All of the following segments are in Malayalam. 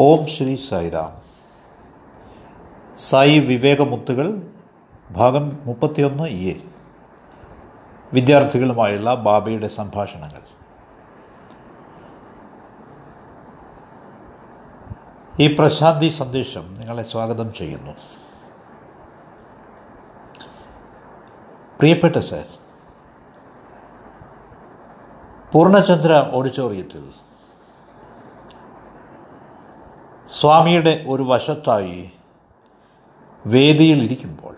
ഓം ശ്രീ സായിരാം സായി വിവേകമുത്തുകൾ ഭാഗം മുപ്പത്തിയൊന്ന് എ. വിദ്യാർത്ഥികളുമായുള്ള ബാബയുടെ സംഭാഷണങ്ങൾ. ഈ പ്രശാന്തി സന്ദേശം നിങ്ങളെ സ്വാഗതം ചെയ്യുന്നു. പ്രിയപ്പെട്ട സാർ പൂർണചന്ദ്ര ഓഡിറ്റോറിയത്തിൽ സ്വാമിയുടെ ഒരു വശത്തായി വേദിയിൽ ഇരിക്കുമ്പോൾ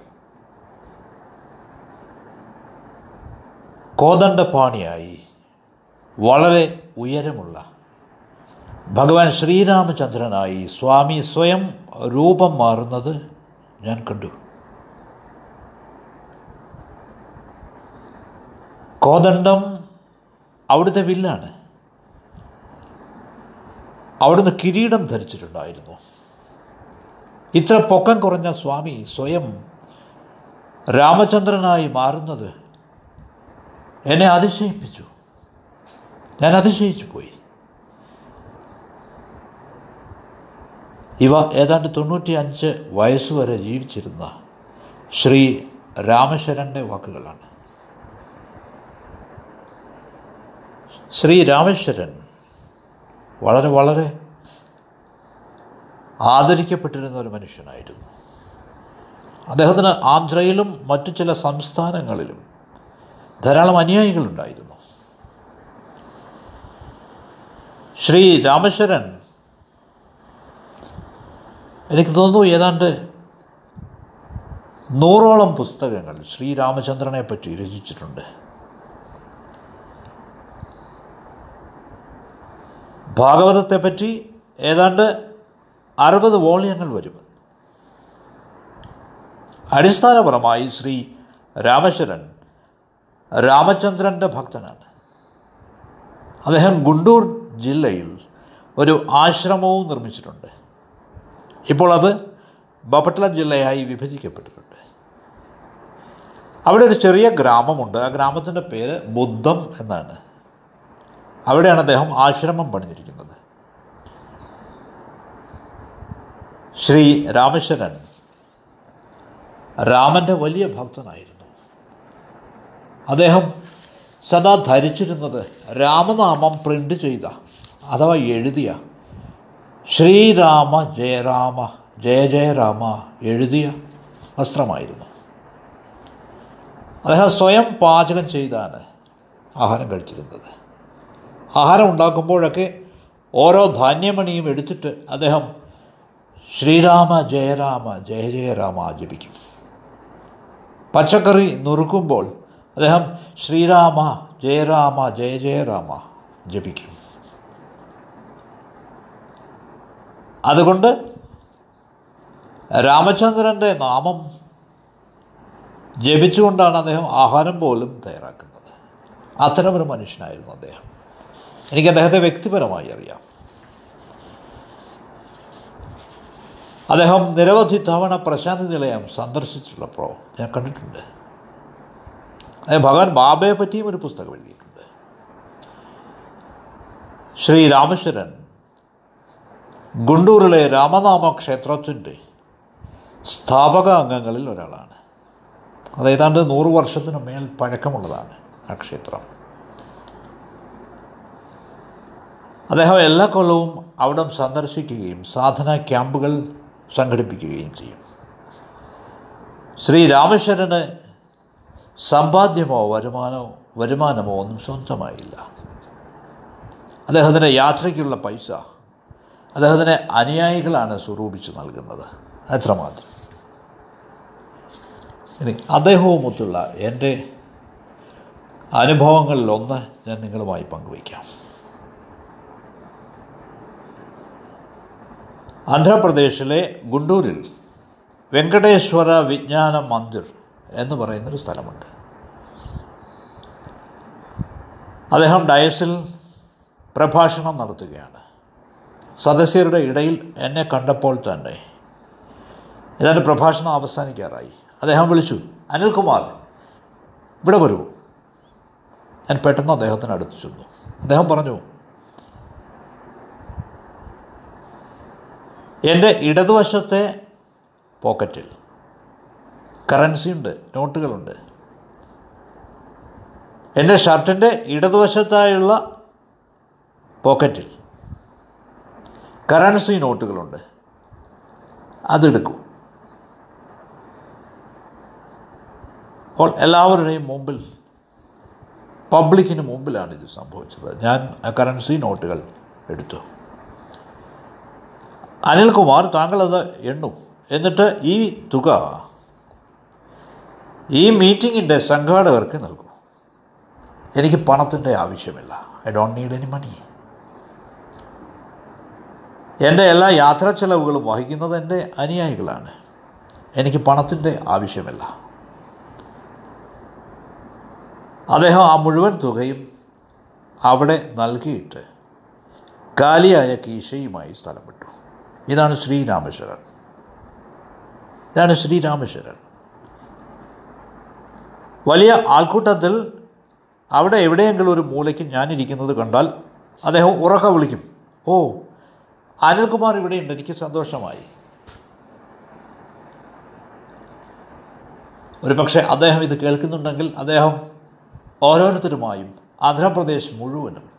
കോദണ്ഡപാണിയായി വളരെ ഉയരമുള്ള ഭഗവാൻ ശ്രീരാമചന്ദ്രനായി സ്വാമി സ്വയം രൂപം മാറുന്നത് ഞാൻ കണ്ടു. കോദണ്ഡം അവിടുത്തെ വില്ലാണ്. അവിടുന്ന് കിരീടം ധരിച്ചിട്ടുണ്ടായിരുന്നു. ഇത്ര പൊക്കം കുറഞ്ഞ സ്വാമി സ്വയം രാമചന്ദ്രനായി മാറുന്നത് എന്നെ അതിശയിപ്പിച്ചു. ഞാൻ അതിശയിച്ചു പോയി. ഇവ ഏതാണ്ട് തൊണ്ണൂറ്റി അഞ്ച് വയസ്സുവരെ ജീവിച്ചിരുന്ന ശ്രീ രാമശരന്റെ വാക്കുകളാണ്. ശ്രീ രാമേശ്വരൻ വളരെ വളരെ ആദരിക്കപ്പെട്ടിരുന്ന ഒരു മനുഷ്യനായിരുന്നു. അദ്ദേഹത്തിന് ആന്ധ്രയിലും മറ്റു ചില സംസ്ഥാനങ്ങളിലും ധാരാളം അനുയായികളുണ്ടായിരുന്നു. ശ്രീ രാമേശ്വരൻ എനിക്ക് തോന്നുന്നു ഏതാണ്ട് നൂറോളം പുസ്തകങ്ങൾ ശ്രീരാമചന്ദ്രനെ പറ്റി രചിച്ചിട്ടുണ്ട്. ഭാഗവതത്തെപ്പറ്റി ഏതാണ്ട് അറുപത് വോളിയങ്ങൾ വരും. അടിസ്ഥാനപരമായി ശ്രീ രാമശരൻ രാമചന്ദ്രന്റെ ഭക്തനാണ്. അദ്ദേഹം ഗുണ്ടൂർ ജില്ലയിൽ ഒരു ആശ്രമവും നിർമ്മിച്ചിട്ടുണ്ട്. ഇപ്പോൾ അത് ബപട്ല ജില്ലയായി വിഭജിക്കപ്പെട്ടിട്ടുണ്ട്. അവിടെ ഒരു ചെറിയ ഗ്രാമമുണ്ട്. ആ ഗ്രാമത്തിന്റെ പേര് ബുദ്ധം എന്നാണ്. അവിടെയാണ് അദ്ദേഹം ആശ്രമം പണിഞ്ഞിരിക്കുന്നത് ശ്രീ രാമേശ്വരൻ രാമന്റെ വലിയ ഭക്തനായിരുന്നു. അദ്ദേഹം സദാ ധരിച്ചിരുന്നത് രാമനാമം പ്രിന്റ് ചെയ്ത അഥവാ എഴുതിയ ശ്രീരാമ ജയരാമ ജയ ജയരാമ എഴുതിയ വസ്ത്രമായിരുന്നു. അദ്ദേഹം സ്വയം പാചകം ചെയ്താണ് ആഹാരം കഴിച്ചിരുന്നത്. ആഹാരം ഉണ്ടാക്കുമ്പോഴൊക്കെ ഓരോ ധാന്യമണിയും എടുത്തിട്ട് അദ്ദേഹം ശ്രീരാമ ജയരാമ ജയ ജയരാമ ജപിക്കും പച്ചക്കറി നുറുക്കുമ്പോൾ അദ്ദേഹം ശ്രീരാമ ജയരാമ ജയ ജയരാമ ജപിക്കും. അതുകൊണ്ട് രാമചന്ദ്രന്റെ നാമം ജപിച്ചുകൊണ്ടാണ് അദ്ദേഹം ആഹാരം പോലും തയ്യാറാക്കുന്നത്. അത്തരമൊരു മനുഷ്യനായിരുന്നു അദ്ദേഹം. എനിക്ക് അദ്ദേഹത്തെ വ്യക്തിപരമായി അറിയാം. അദ്ദേഹം നിരവധി തവണ പ്രശാന്തി നിലയം സന്ദർശിച്ചിട്ടുള്ളപ്പോൾ ഞാൻ കണ്ടിട്ടുണ്ട്. ഭഗവാൻ ബാബയെ പറ്റിയും ഒരു പുസ്തകം എഴുതിയിട്ടുണ്ട്. ശ്രീ രാമേശ്വരൻ ഗുണ്ടൂരിലെ രാമനാമ ക്ഷേത്രത്തിന്റെ സ്ഥാപക അംഗങ്ങളിൽ ഒരാളാണ്. അത് ഏതാണ്ട് നൂറ് വർഷത്തിന് മേൽ പഴക്കമുള്ളതാണ് ആ ക്ഷേത്രം. അദ്ദേഹം എല്ലാ കൊല്ലവും അവിടം സന്ദർശിക്കുകയും സാധന ക്യാമ്പുകൾ സംഘടിപ്പിക്കുകയും ചെയ്യും. ശ്രീ രാമേശ്വരന് സമ്പാദ്യമോ വരുമാനമോ വരുമാനമോ ഒന്നും സ്വന്തമായില്ല. അദ്ദേഹത്തിന്റെ യാത്രയ്ക്കുള്ള പൈസ അദ്ദേഹത്തിന് അനുയായികളാണ് സ്വരൂപിച്ച് നൽകുന്നത്. അത്രമാത്രം. ഇനി അദ്ദേഹവുമൊത്തുള്ള എന്റെ അനുഭവങ്ങളിലൊന്ന് ഞാൻ നിങ്ങളുമായി പങ്കുവയ്ക്കാം. ആന്ധ്രാപ്രദേശിലെ ഗുണ്ടൂരിൽ വെങ്കടേശ്വര വിജ്ഞാന മന്ദിർ എന്ന് പറയുന്നൊരു സ്ഥലമുണ്ട്. അദ്ദേഹം ഡയസിൽ പ്രഭാഷണം നടത്തുകയാണ്. സദസ്യരുടെ ഇടയിൽ എന്നെ കണ്ടപ്പോൾ തന്നെ ഏതാണ്ട് പ്രഭാഷണം അവസാനിക്കാറായി. അദ്ദേഹം വിളിച്ചു അനിൽകുമാർ ഇവിടെ വരൂ. ഞാൻ പെട്ടെന്ന് അദ്ദേഹത്തിന് അടുത്ത് ചെന്നു. അദ്ദേഹം പറഞ്ഞു എന്റെ ഇടതുവശത്തെ പോക്കറ്റിൽ കറൻസി ഉണ്ട് നോട്ടുകളുണ്ട്. എന്റെ ഷർട്ടിന്റെ ഇടതുവശത്തായുള്ള പോക്കറ്റിൽ കറൻസി നോട്ടുകളുണ്ട്. അതെടുക്കൂ. അപ്പോൾ എല്ലാവരുടെയും മുമ്പിൽ പബ്ലിക്കിന് മുമ്പിലാണ് ഇത് സംഭവിച്ചത്. ഞാൻ കറൻസി നോട്ടുകൾ എടുത്തു. അനിൽകുമാർ താങ്കളത് എണ്ണും. എന്നിട്ട് ഈ തുക ഈ മീറ്റിങ്ങിന്റെ സംഘാടകർക്ക് നൽകും. എനിക്ക് പണത്തിന്റെ ആവശ്യമില്ല. I don't need any money എന്റെ എല്ലാ യാത്രാ ചെലവുകളും വഹിക്കുന്നത് എന്റെ അനുയായികളാണ്. എനിക്ക് പണത്തിന്റെ ആവശ്യമില്ല. അദ്ദേഹം ആ മുഴുവൻ തുകയും അവിടെ നൽകിയിട്ട് കാലിയായ കീശയുമായി സ്ഥലം വിട്ടു. ഇതാണ് ശ്രീരാമേശ്വരൻ. ഇതാണ് ശ്രീരാമേശ്വരൻ. വലിയ ആൾക്കൂട്ടത്തിൽ അവിടെ എവിടെയെങ്കിലും ഒരു മൂലയ്ക്ക് ഞാനിരിക്കുന്നത് കണ്ടാൽ അദ്ദേഹം ഉറക്ക വിളിക്കും ഓ അനിൽകുമാർ ഇവിടെയുണ്ട് എനിക്ക് സന്തോഷമായി. ഒരു പക്ഷേ അദ്ദേഹം ഇത് കേൾക്കുന്നുണ്ടെങ്കിൽ അദ്ദേഹം ഓരോരുത്തരുമായും ആന്ധ്രാപ്രദേശ് മുഴുവനും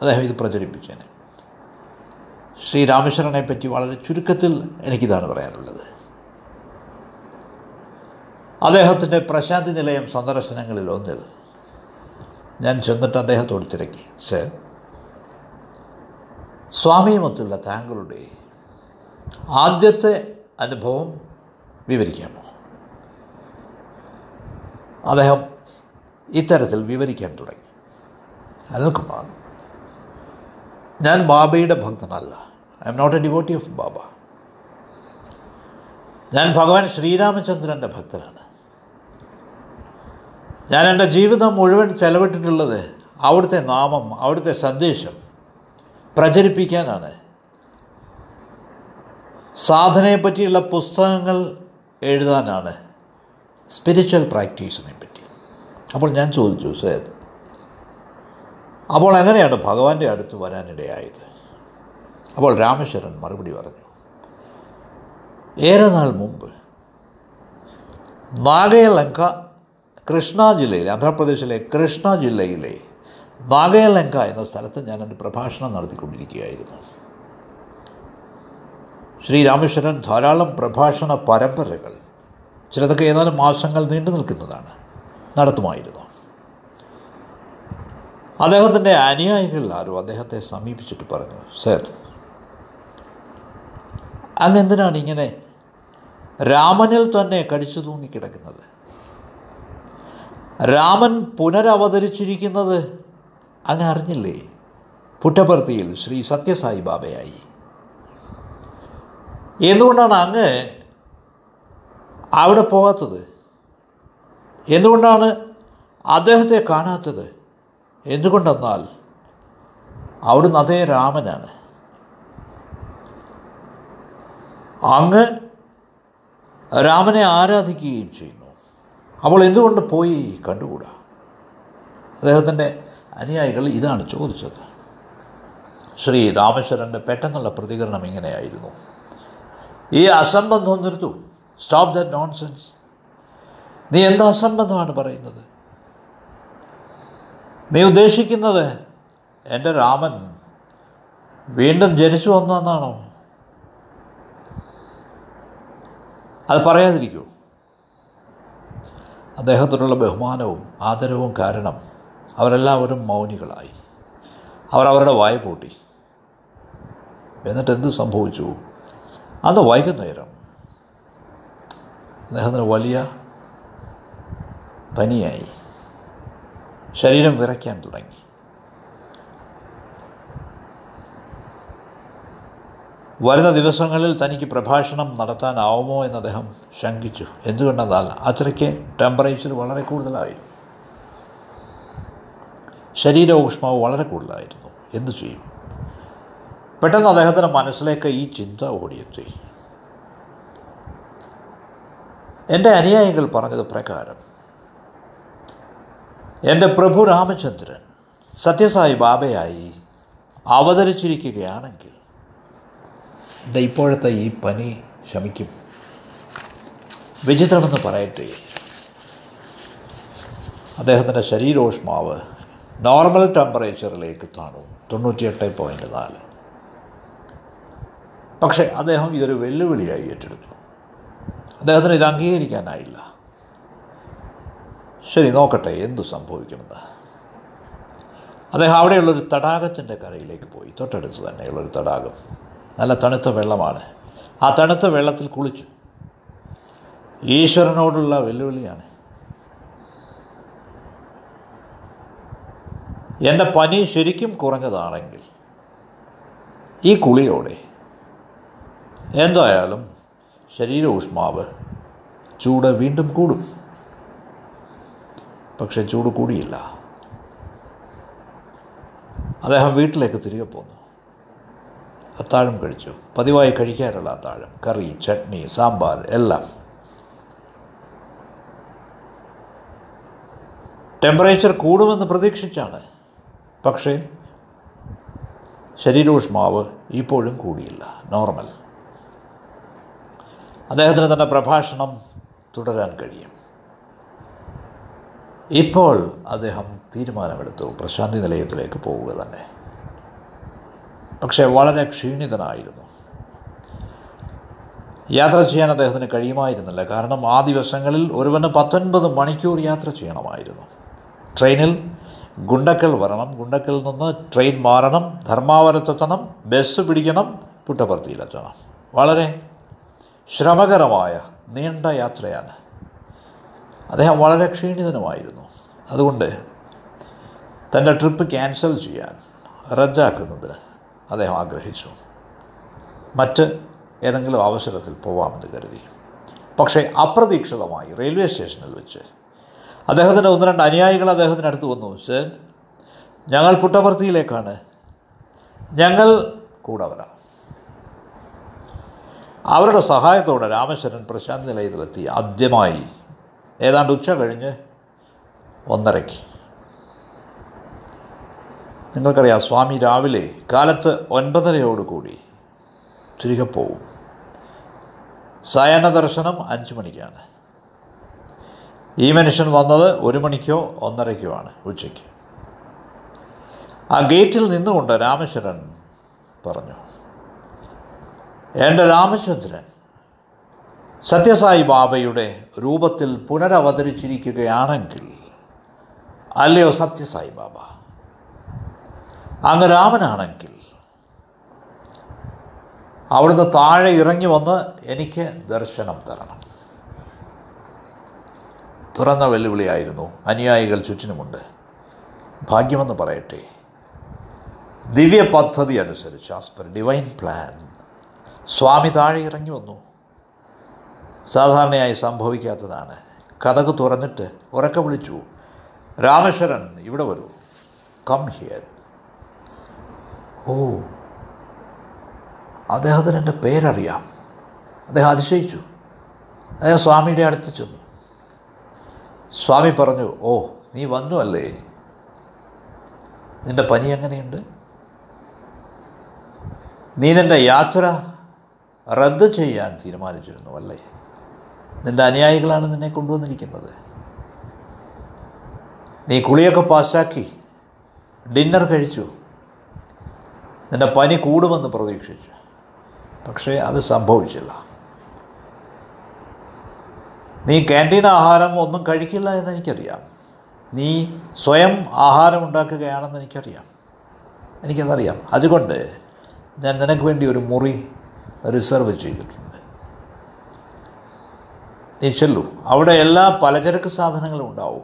അദ്ദേഹം ഇത് പ്രചരിപ്പിച്ചേനെ. ശ്രീരാമേശ്വരനെ പറ്റി വളരെ ചുരുക്കത്തിൽ എനിക്കിതാണ് പറയാനുള്ളത്. അദ്ദേഹത്തിന്റെ പ്രശാന്തി നിലയം സന്ദർശനങ്ങളിൽ ഒന്നിൽ ഞാൻ ചെന്നിട്ട് അദ്ദേഹത്തോട് തിരക്കി. സർ സ്വാമിയുമൊത്തുള്ള താങ്കളുടെ ആദ്യത്തെ അനുഭവം വിവരിക്കാമോ? അദ്ദേഹം ഇത്തരത്തിൽ വിവരിക്കാൻ തുടങ്ങി. അനിൽകുമാർ ഞാൻ ബാബയുടെ ഭക്തനല്ല. I am not a devotee of Baba ഞാൻ ഭഗവാൻ ശ്രീരാമചന്ദ്രന്റെ ഭക്തനാണ്. ഞാൻ എന്റെ ജീവിതം മുഴുവൻ ചെലവിട്ടിട്ടുള്ളത് അവിടുത്തെ നാമം അവിടുത്തെ സന്ദേശം പ്രചരിപ്പിക്കാനാണ്. സാധനയെപ്പറ്റിയുള്ള പുസ്തകങ്ങൾ എഴുതാനാണ് സ്പിരിച്വൽ പ്രാക്ടീസിനെ പറ്റി അപ്പോൾ ഞാൻ ചോദിച്ചു സർ അപ്പോൾ എങ്ങനെയാണ് ഭഗവാന്റെ അടുത്ത് വരാനിടയായത്? അപ്പോൾ രാമേശ്വരൻ മറുപടി പറഞ്ഞു ഏറെ നാൾ മുമ്പ് നാഗയലങ്ക കൃഷ്ണ ജില്ലയിലെ ആന്ധ്രാപ്രദേശിലെ കൃഷ്ണ ജില്ലയിലെ നാഗയലങ്ക എന്ന സ്ഥലത്ത് ഞാൻ എന്റെ പ്രഭാഷണം നടത്തിക്കൊണ്ടിരിക്കുകയായിരുന്നു. ശ്രീ രാമേശ്വരൻ ധാരാളം പ്രഭാഷണ പരമ്പരകൾ ചിലതൊക്കെ ഏതാനും മാസങ്ങൾ നീണ്ടു നിൽക്കുന്നതാണ് നടത്തുമായിരുന്നു. അദ്ദേഹത്തിന്റെ അനുയായികളിൽ ആരും അദ്ദേഹത്തെ സമീപിച്ചിട്ട് പറഞ്ഞു സർ അങ്ങ് എന്തിനാണ് ഇങ്ങനെ രാമനിൽ തന്നെ കടിച്ചു തൂങ്ങിക്കിടക്കുന്നത്? രാമൻ പുനരവതരിച്ചിരിക്കുന്നത് അങ്ങ് അറിഞ്ഞില്ലേ പുറ്റപ്പർത്തിയിൽ ശ്രീ സത്യസായി ബാബയായി. എന്തുകൊണ്ടാണ് അങ്ങ് അവിടെ പോകാത്തത്? എന്തുകൊണ്ടാണ് അദ്ദേഹത്തെ കാണാത്തത്? എന്തുകൊണ്ടെന്നാൽ അവിടുന്ന് അതേ രാമനാണ്. അങ്ങ് രാമനെ ആരാധിക്കുകയും ചെയ്യുന്നു. അപ്പോൾ എന്തുകൊണ്ട് പോയി കണ്ടുകൂടാ? അദ്ദേഹത്തിന്റെ അനുയായികൾ ഇതാണ് ചോദിച്ചത്. ശ്രീ രാമേശ്വരന്റെ പെട്ടെന്നുള്ള പ്രതികരണം ഇങ്ങനെയായിരുന്നു. ഈ അസംബന്ധം നിർത്തു. സ്റ്റോപ്പ് ദറ്റ് നോൺസെൻസ് നീ എന്ത് അസംബന്ധമാണ് പറയുന്നത്? നീ ഉദ്ദേശിക്കുന്നത് എന്റെ രാമൻ വീണ്ടും ജനിച്ചു വന്നെന്നാണോ അത് പറയാതിരിക്കൂ. അദ്ദേഹത്തിനുള്ള ബഹുമാനവും ആദരവും കാരണം അവരെല്ലാവരും മൗനികളായി. അവർ അവരുടെ വായ പൂട്ടി. എന്നിട്ട് എന്ത് സംഭവിച്ചു? അന്ന് വൈകുന്നേരം. അദ്ദേഹത്തിന് വലിയ പനിയായി. ശരീരം വിറയ്ക്കാൻ തുടങ്ങി. വരുന്ന ദിവസങ്ങളിൽ തനിക്ക് പ്രഭാഷണം നടത്താനാവുമോ എന്ന് അദ്ദേഹം ശങ്കിച്ചു. എന്തുകൊണ്ടെന്നാൽ അത്രയ്ക്ക് ടെമ്പറേച്ചർ വളരെ കൂടുതലായിരുന്നു ശരീര ഊഷ്മാവ് വളരെ കൂടുതലായിരുന്നു. എന്തു ചെയ്യും? പെട്ടെന്ന് അദ്ദേഹത്തിന്റെ മനസ്സിലേക്ക് ഈ ചിന്ത ഓടിയെത്തി. എന്റെ അനുയായികൾ പറഞ്ഞത് പ്രകാരം എന്റെ പ്രഭു രാമചന്ദ്രൻ സത്യസായി ബാബയായി അവതരിച്ചിരിക്കുകയാണെങ്കിൽ ഇപ്പോഴത്തെ ഈ പനി ശമിക്കും. വിചിത്രമെന്ന് പറയട്ടെ. അദ്ദേഹത്തിന്റെ ശരീരോഷ്മാവ് നോർമൽ ടെമ്പറേച്ചറിലേക്ക് താണു. തൊണ്ണൂറ്റിയെട്ട് പോയിന്റ് നാല്. പക്ഷേ അദ്ദേഹം ഇതൊരു വെല്ലുവിളിയായി ഏറ്റെടുത്തു. അദ്ദേഹത്തിന് ഇത് അംഗീകരിക്കാനായില്ല. ശരി നോക്കട്ടെ എന്തു സംഭവിക്കുമെന്ന്. അദ്ദേഹം അവിടെയുള്ളൊരു തടാകത്തിന്റെ കരയിലേക്ക് പോയി. തൊട്ടടുത്ത് തന്നെയുള്ളൊരു തടാകം. നല്ല തണുത്ത വെള്ളമാണ്. ആ തണുത്ത വെള്ളത്തിൽ കുളിച്ചു. ഈശ്വരനോടുള്ള വെല്ലുവിളിയാണ്. എന്റെ പനി ശരിക്കും കുറഞ്ഞതാണെങ്കിൽ ഈ കുളിയോടെ എന്തായാലും ശരീര ഊഷ്മാവ് ചൂട് വീണ്ടും കൂടും. പക്ഷെ ചൂട് കൂടിയില്ല. അദ്ദേഹം വീട്ടിലേക്ക് തിരികെ പോന്നു. അത്താഴം കഴിച്ചു. പതിവായി കഴിക്കാറുള്ള അത്താഴം. കറി ചട്നി സാമ്പാർ എല്ലാം. ടെമ്പറേച്ചർ കൂടുമെന്ന് പ്രതീക്ഷിച്ചാണ്. പക്ഷേ ശരീരോഷ്മാവ് ഇപ്പോഴും കൂടിയില്ല. നോർമൽ അദ്ദേഹത്തിന് തന്നെ പ്രഭാഷണം തുടരാൻ കഴിയും. ഇപ്പോൾ അദ്ദേഹം തീരുമാനമെടുത്തു. പ്രശാന്തി നിലയത്തിലേക്ക് പോവുക തന്നെ. പക്ഷേ വളരെ ക്ഷീണിതനായിരുന്നു. യാത്ര ചെയ്യാൻ അദ്ദേഹത്തിന് കഴിയുമായിരുന്നില്ല. കാരണം ആ ദിവസങ്ങളിൽ ഒരുവന് പത്തൊൻപത് മണിക്കൂർ യാത്ര ചെയ്യണമായിരുന്നു. ട്രെയിനിൽ ഗുണ്ടക്കൽ വരണം ഗുണ്ടക്കൽ നിന്ന് ട്രെയിൻ മാറണം ധർമാവരത്തെത്തണം ബസ് പിടിക്കണം പുട്ടപ്പർത്തിയിലെത്തണം വളരെ ശ്രമകരമായ നീണ്ട യാത്രയാണ്. അദ്ദേഹം വളരെ ക്ഷീണിതനുമായിരുന്നു. അതുകൊണ്ട് തന്റെ ട്രിപ്പ് ക്യാൻസൽ ചെയ്യാൻ റദ്ദാക്കുന്നതിന് അദ്ദേഹം ആഗ്രഹിച്ചു. മറ്റ് ഏതെങ്കിലും അവസരത്തിൽ പോവാമെന്ന് കരുതി. പക്ഷേ അപ്രതീക്ഷിതമായി റെയിൽവേ സ്റ്റേഷനിൽ വെച്ച്. അദ്ദേഹത്തിന്റെ ഒന്ന് രണ്ട് അനുയായികൾ അദ്ദേഹത്തിന്റെ അടുത്ത് വന്നു. സർ ഞങ്ങൾ പുട്ടപർത്തിയിലേക്കാണ് ഞങ്ങൾ കൂടെ വരാം. അവരുടെ സഹായത്തോടെ രാമേശ്വരൻ പ്രശാന്ത് നിലയത്തിലെത്തി. ആദ്യമായി ഏതാണ്ട് ഉച്ച കഴിഞ്ഞ് ഒന്നരയ്ക്ക്. നിങ്ങൾക്കറിയാം സ്വാമി രാവിലെ കാലത്ത് ഒൻപതരയോടുകൂടി തിരികെ പോവും. സയന ദർശനം അഞ്ച് മണിക്കാണ്. ഈ മനുഷ്യൻ വന്നത് ഒരു മണിക്കോ ഒന്നരയ്ക്കോ ആണ് ഉച്ചയ്ക്ക്. ആ ഗേറ്റിൽ നിന്നുകൊണ്ട് രാമചന്ദ്രൻ പറഞ്ഞു എന്റെ രാമചന്ദ്രൻ സത്യസായി ബാബയുടെ രൂപത്തിൽ പുനരവതരിച്ചിരിക്കുകയാണെങ്കിൽ അല്ലയോ സത്യസായി ബാബ? അങ്ങ് രാമനാണെങ്കിൽ. അവിടുന്ന് താഴെ ഇറങ്ങി വന്ന് എനിക്ക് ദർശനം തരണം. തുറന്ന വെല്ലുവിളിയായിരുന്നു. അനുയായികൾ ചുറ്റിനുമുണ്ട്. ഭാഗ്യമെന്ന് പറയട്ടെ. ദിവ്യ പദ്ധതി അനുസരിച്ച് ആസ് പെർ ഡിവൈൻ പ്ലാൻ സ്വാമി താഴെ ഇറങ്ങി വന്നു. സാധാരണയായി സംഭവിക്കാത്തതാണ്. കഥക് തുറന്നിട്ട് ഉറക്കെ വിളിച്ചു. രാമേശ്വരൻ ഇവിടെ വരൂ. കം ഹിയർ ഓ അദ്ദേഹത്തിന് എന്റെ പേരറിയാം. അദ്ദേഹം അതിശയിച്ചു. അദ്ദേഹം സ്വാമിയുടെ അടുത്ത് ചെന്നു. സ്വാമി പറഞ്ഞു ഓ നീ വന്നു അല്ലേ? നിന്റെ പനി എങ്ങനെയുണ്ട്? നീ നിന്റെ യാത്ര റദ്ദ് ചെയ്യാൻ തീരുമാനിച്ചിരുന്നു അല്ലേ? നിന്റെ അനുയായികളാണ് നിന്നെ കൊണ്ടുവന്നിരിക്കുന്നത്. നീ കുളിയൊക്കെ പാസ്സാക്കി ഡിന്നർ കഴിച്ചു. നിന്റെ പനി കൂടുമെന്ന് പ്രതീക്ഷിച്ചു. പക്ഷേ അത് സംഭവിച്ചില്ല. നീ ക്യാന്റീൻ ആഹാരം ഒന്നും കഴിക്കില്ല എന്ന് എനിക്കറിയാം. നീ സ്വയം ആഹാരം ഉണ്ടാക്കുകയാണെന്ന് എനിക്കറിയാം. എനിക്കതറിയാം. അതുകൊണ്ട് ഞാൻ നിനക്ക് വേണ്ടി ഒരു മുറി റിസർവ് ചെയ്തിട്ടുണ്ട്. നീ ചെല്ലു. അവിടെ എല്ലാ പലചരക്ക് സാധനങ്ങളും ഉണ്ടാവും.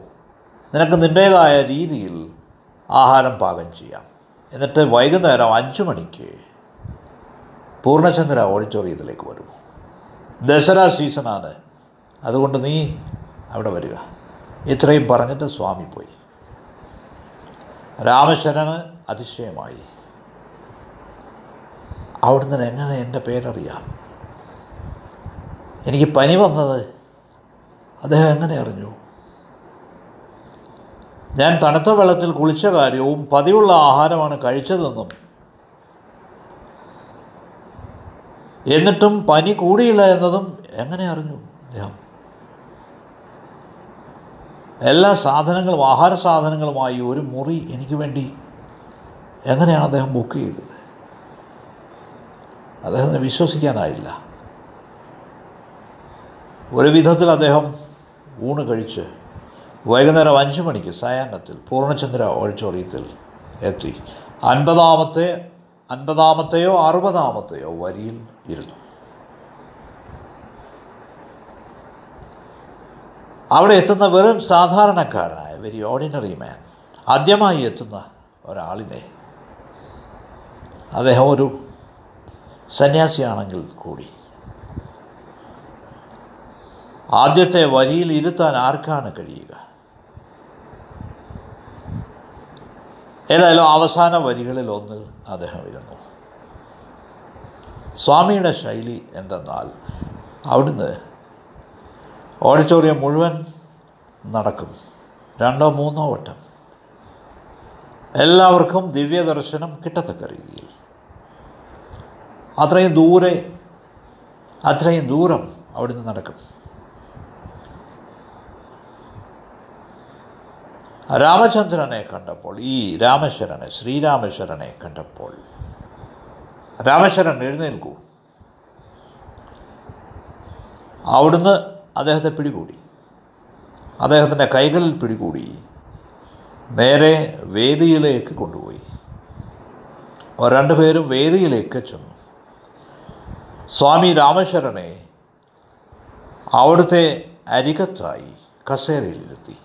നിനക്ക് നിന്റേതായ രീതിയിൽ ആഹാരം പാകം ചെയ്യാം. എന്നിട്ട് വൈകുന്നേരം അഞ്ച് മണിക്ക് പൂർണചന്ദ്ര ഓഡിറ്റോറിയത്തിലേക്ക് വരൂ. ദസറ സീസണാണ് അതുകൊണ്ട് നീ അവിടെ വരിക. ഇത്രയും പറഞ്ഞിട്ട് സ്വാമി പോയി. രാമശരന് അതിശയമായി. അവിടുന്ന് എങ്ങനെ എന്റെ പേരറിയാം? എനിക്ക് പനി വന്നത് അദ്ദേഹം എങ്ങനെ അറിഞ്ഞു? ഞാൻ തണുത്ത വെള്ളത്തിൽ കുളിച്ച കാര്യവും പതിവുള്ള ആഹാരമാണ് കഴിച്ചതെന്നും എന്നിട്ടും പനി കൂടിയില്ല എന്നതും എങ്ങനെ അറിഞ്ഞു അദ്ദേഹം എല്ലാ സാധനങ്ങളും ആഹാര സാധനങ്ങളുമായി ഒരു മുറി എനിക്ക് വേണ്ടി എങ്ങനെയാണ് അദ്ദേഹം ബുക്ക് ചെയ്തത്? അദ്ദേഹത്തിന് വിശ്വസിക്കാനായില്ല. ഒരു വിധത്തിൽ അദ്ദേഹം ഊണ് കഴിച്ച് വൈകുന്നേരം അഞ്ച് മണിക്ക് സായാഹ്നത്തിൽ പൂർണചന്ദ്ര ഓഡിറ്റോറിയത്തിൽ എത്തി. അൻപതാമത്തെ അൻപതാമത്തെയോ അറുപതാമത്തെയോ വരിയിൽ ഇരുന്നു. അവിടെ എത്തുന്ന വെറും സാധാരണക്കാരനായ വെരി ഓർഡിനറി മാൻ ആദ്യമായി എത്തുന്ന ഒരാളിനെ അദ്ദേഹം ഒരു സന്യാസിയാണെങ്കിൽ കൂടി. ആദ്യത്തെ വരിയിൽ ഇരുത്താൻ ആർക്കാണ് കഴിയുക? ഏതായാലും അവസാന വരികളിൽ ഒന്നിൽ അദ്ദേഹം ഇരുന്നു. സ്വാമിയുടെ ശൈലി എന്തെന്നാൽ അവിടുന്ന് ഓഡിറ്റോറിയം മുഴുവൻ നടക്കും. രണ്ടോ മൂന്നോ വട്ടം. എല്ലാവർക്കും ദിവ്യദർശനം കിട്ടത്തക്ക രീതിയിൽ. അത്രയും ദൂരെ അത്രയും ദൂരം അവിടുന്ന് നടക്കും. രാമചന്ദ്രനെ കണ്ടപ്പോൾ ഈ രാമശരനെ ശ്രീരാമശരനെ കണ്ടപ്പോൾ രാമശരൻ എഴുന്നേൽക്കൂ. അവിടുന്ന് അദ്ദേഹത്തെ പിടികൂടി. അദ്ദേഹത്തിന്റെ കൈകളിൽ പിടികൂടി. നേരെ വേദിയിലേക്ക് കൊണ്ടുപോയി. രണ്ടുപേരും വേദിയിലേക്ക് ചെന്നു. സ്വാമി രാമശരനെ അവിടുത്തെ അരികത്തായി കസേരയിലിരുത്തി.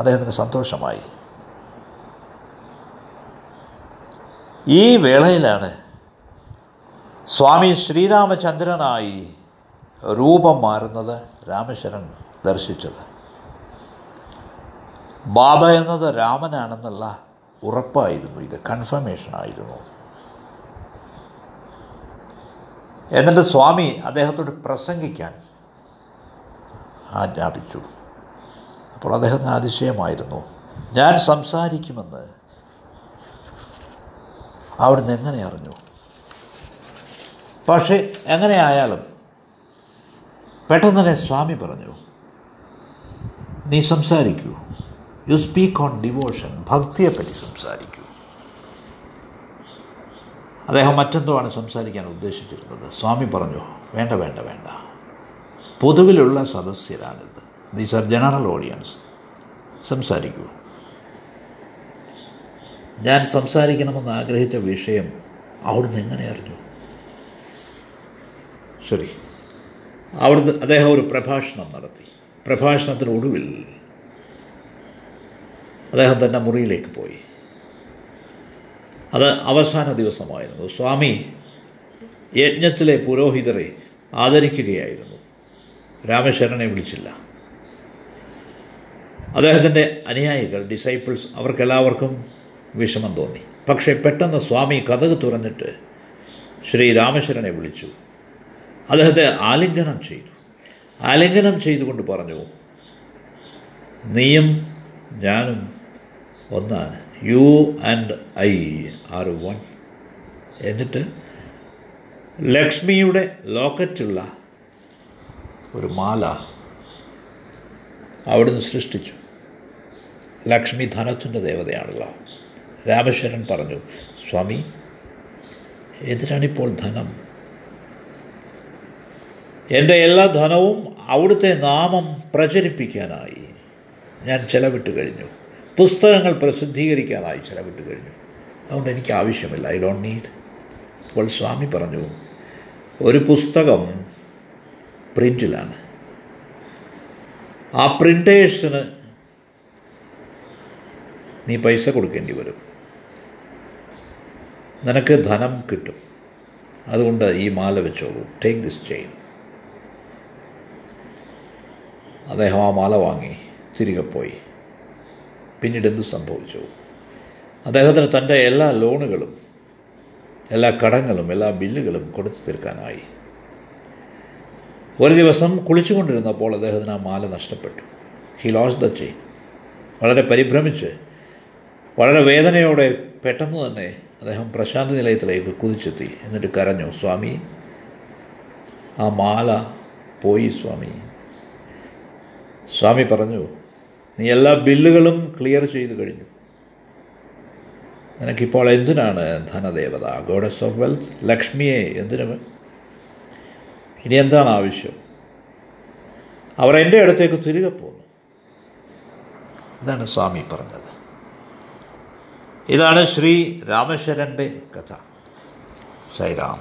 അദ്ദേഹത്തിന് സന്തോഷമായി. ഈ വേളയിലാണ് സ്വാമി ശ്രീരാമചന്ദ്രനായി രൂപം മാറുന്നത് രാമശരൺ ദർശിച്ചത്. ബാബ എന്നത് രാമനാണെന്നുള്ള ഉറപ്പായിരുന്നു ഇത് കൺഫർമേഷൻ ആയിരുന്നു. എന്നിട്ട് സ്വാമി അദ്ദേഹത്തോട് പ്രസംഗിക്കാൻ ആജ്ഞാപിച്ചു. അപ്പോൾ അദ്ദേഹത്തിന് അതിശയമായിരുന്നു. ഞാൻ സംസാരിക്കുമെന്ന്. അവിടുന്ന് എങ്ങനെ അറിഞ്ഞു? പക്ഷേ എങ്ങനെയായാലും പെട്ടെന്ന് തന്നെ സ്വാമി പറഞ്ഞു നീ സംസാരിക്കൂ. യു സ്പീക്ക് ഓൺ ഡിവോഷൻ ഭക്തിയെപ്പറ്റി സംസാരിക്കൂ. അദ്ദേഹം മറ്റെന്തോ ആണ് സംസാരിക്കാൻ ഉദ്ദേശിച്ചിരുന്നത്? സ്വാമി പറഞ്ഞു വേണ്ട വേണ്ട വേണ്ട. പൊതുവിലുള്ള സദസ്യരാണിത്. ദീസ് ആർ ജനറൽ ഓഡിയൻസ് സംസാരിക്കൂ. ഞാൻ സംസാരിക്കണമെന്ന് ആഗ്രഹിച്ച വിഷയം അവിടുന്ന് എങ്ങനെ അറിഞ്ഞു? ശരി. അവിടുന്ന് അദ്ദേഹം ഒരു പ്രഭാഷണം നടത്തി. പ്രഭാഷണത്തിനൊടുവിൽ അദ്ദേഹം തന്നെ മുറിയിലേക്ക് പോയി. അത് അവസാന ദിവസമായിരുന്നു. സ്വാമി യജ്ഞത്തിലെ പുരോഹിതരെ ആദരിക്കുകയായിരുന്നു. രാമശരണെ വിളിച്ചില്ല. അദ്ദേഹത്തിന്റെ അനുയായികൾ ഡിസൈപ്പിൾസ് അവർക്കെല്ലാവർക്കും വിഷമം തോന്നി. പക്ഷേ പെട്ടെന്ന് സ്വാമി കഥക് തുറന്നിട്ട് ശ്രീ രാമശ്വരനെ വിളിച്ചു. അദ്ദേഹത്തെ ആലിംഗനം ചെയ്തു. ആലിംഗനം ചെയ്തുകൊണ്ട് പറഞ്ഞു നീയും ഞാനും ഒന്നാണ്. You and I are one എന്നിട്ട് ലക്ഷ്മിയുടെ ലോക്കറ്റുള്ള ഒരു മാല അവിടുന്ന് സൃഷ്ടിച്ചു. ലക്ഷ്മി ധനത്തിന്റെ ദേവതയാണല്ലോ. രാമേശ്വരൻ പറഞ്ഞു സ്വാമി എന്തിനാണിപ്പോൾ ധനം? എന്റെ എല്ലാ ധനവും അവിടുത്തെ നാമം പ്രചരിപ്പിക്കാനായി ഞാൻ ചെലവിട്ട് കഴിഞ്ഞു. പുസ്തകങ്ങൾ പ്രസിദ്ധീകരിക്കാനായി ചെലവിട്ട് കഴിഞ്ഞു. അതുകൊണ്ട് എനിക്ക് ആവശ്യമില്ല. ഐ ഡോണ്ട് നീഡ് അപ്പോൾ സ്വാമി പറഞ്ഞു ഒരു പുസ്തകം പ്രിന്റിലാണ് ആ പ്രിന്റേഴ്സിന് നീ പൈസ കൊടുക്കേണ്ടി വരും. നിനക്ക് ധനം കിട്ടും. അതുകൊണ്ട് ഈ മാല വെച്ചോളൂ. ടേക്ക് ദിസ് ചെയിൻ അദ്ദേഹം ആ മാല വാങ്ങി തിരികെ പോയി. പിന്നീട് എന്ത് സംഭവിച്ചു? അദ്ദേഹത്തിന് തന്റെ എല്ലാ ലോണുകളും എല്ലാ കടങ്ങളും എല്ലാ ബില്ലുകളും കൊടുത്തു തീർക്കാനായി. ഒരു ദിവസം കുളിച്ചുകൊണ്ടിരുന്നപ്പോൾ അദ്ദേഹത്തിന് ആ മാല നഷ്ടപ്പെട്ടു. ഹി ലോസ് ദ ചെയിൻ വളരെ പരിഭ്രമിച്ച് വളരെ വേദനയോടെ പെട്ടെന്ന് തന്നെ അദ്ദേഹം പ്രശാന്തി നിലയത്തിലേക്ക് കുതിച്ചെത്തി. എന്നിട്ട് കരഞ്ഞു സ്വാമി ആ മാല പോയി സ്വാമി. സ്വാമി പറഞ്ഞു നീ എല്ലാ ബില്ലുകളും ക്ലിയർ ചെയ്തു കഴിഞ്ഞു. നിനക്കിപ്പോൾ എന്തിനാണ് ധനദേവത? Goddess of wealth? ലക്ഷ്മിയെ എന്തിനു? ഇനി എന്താണ് ആവശ്യം? അവർ എന്റെ അടുത്തേക്ക് തിരികെ പോന്നു. ഇതാണ് സ്വാമി പറഞ്ഞത്. ഇതാണ് ശ്രീ രാമേശ്വരന്റെ കഥ. സൈറാം.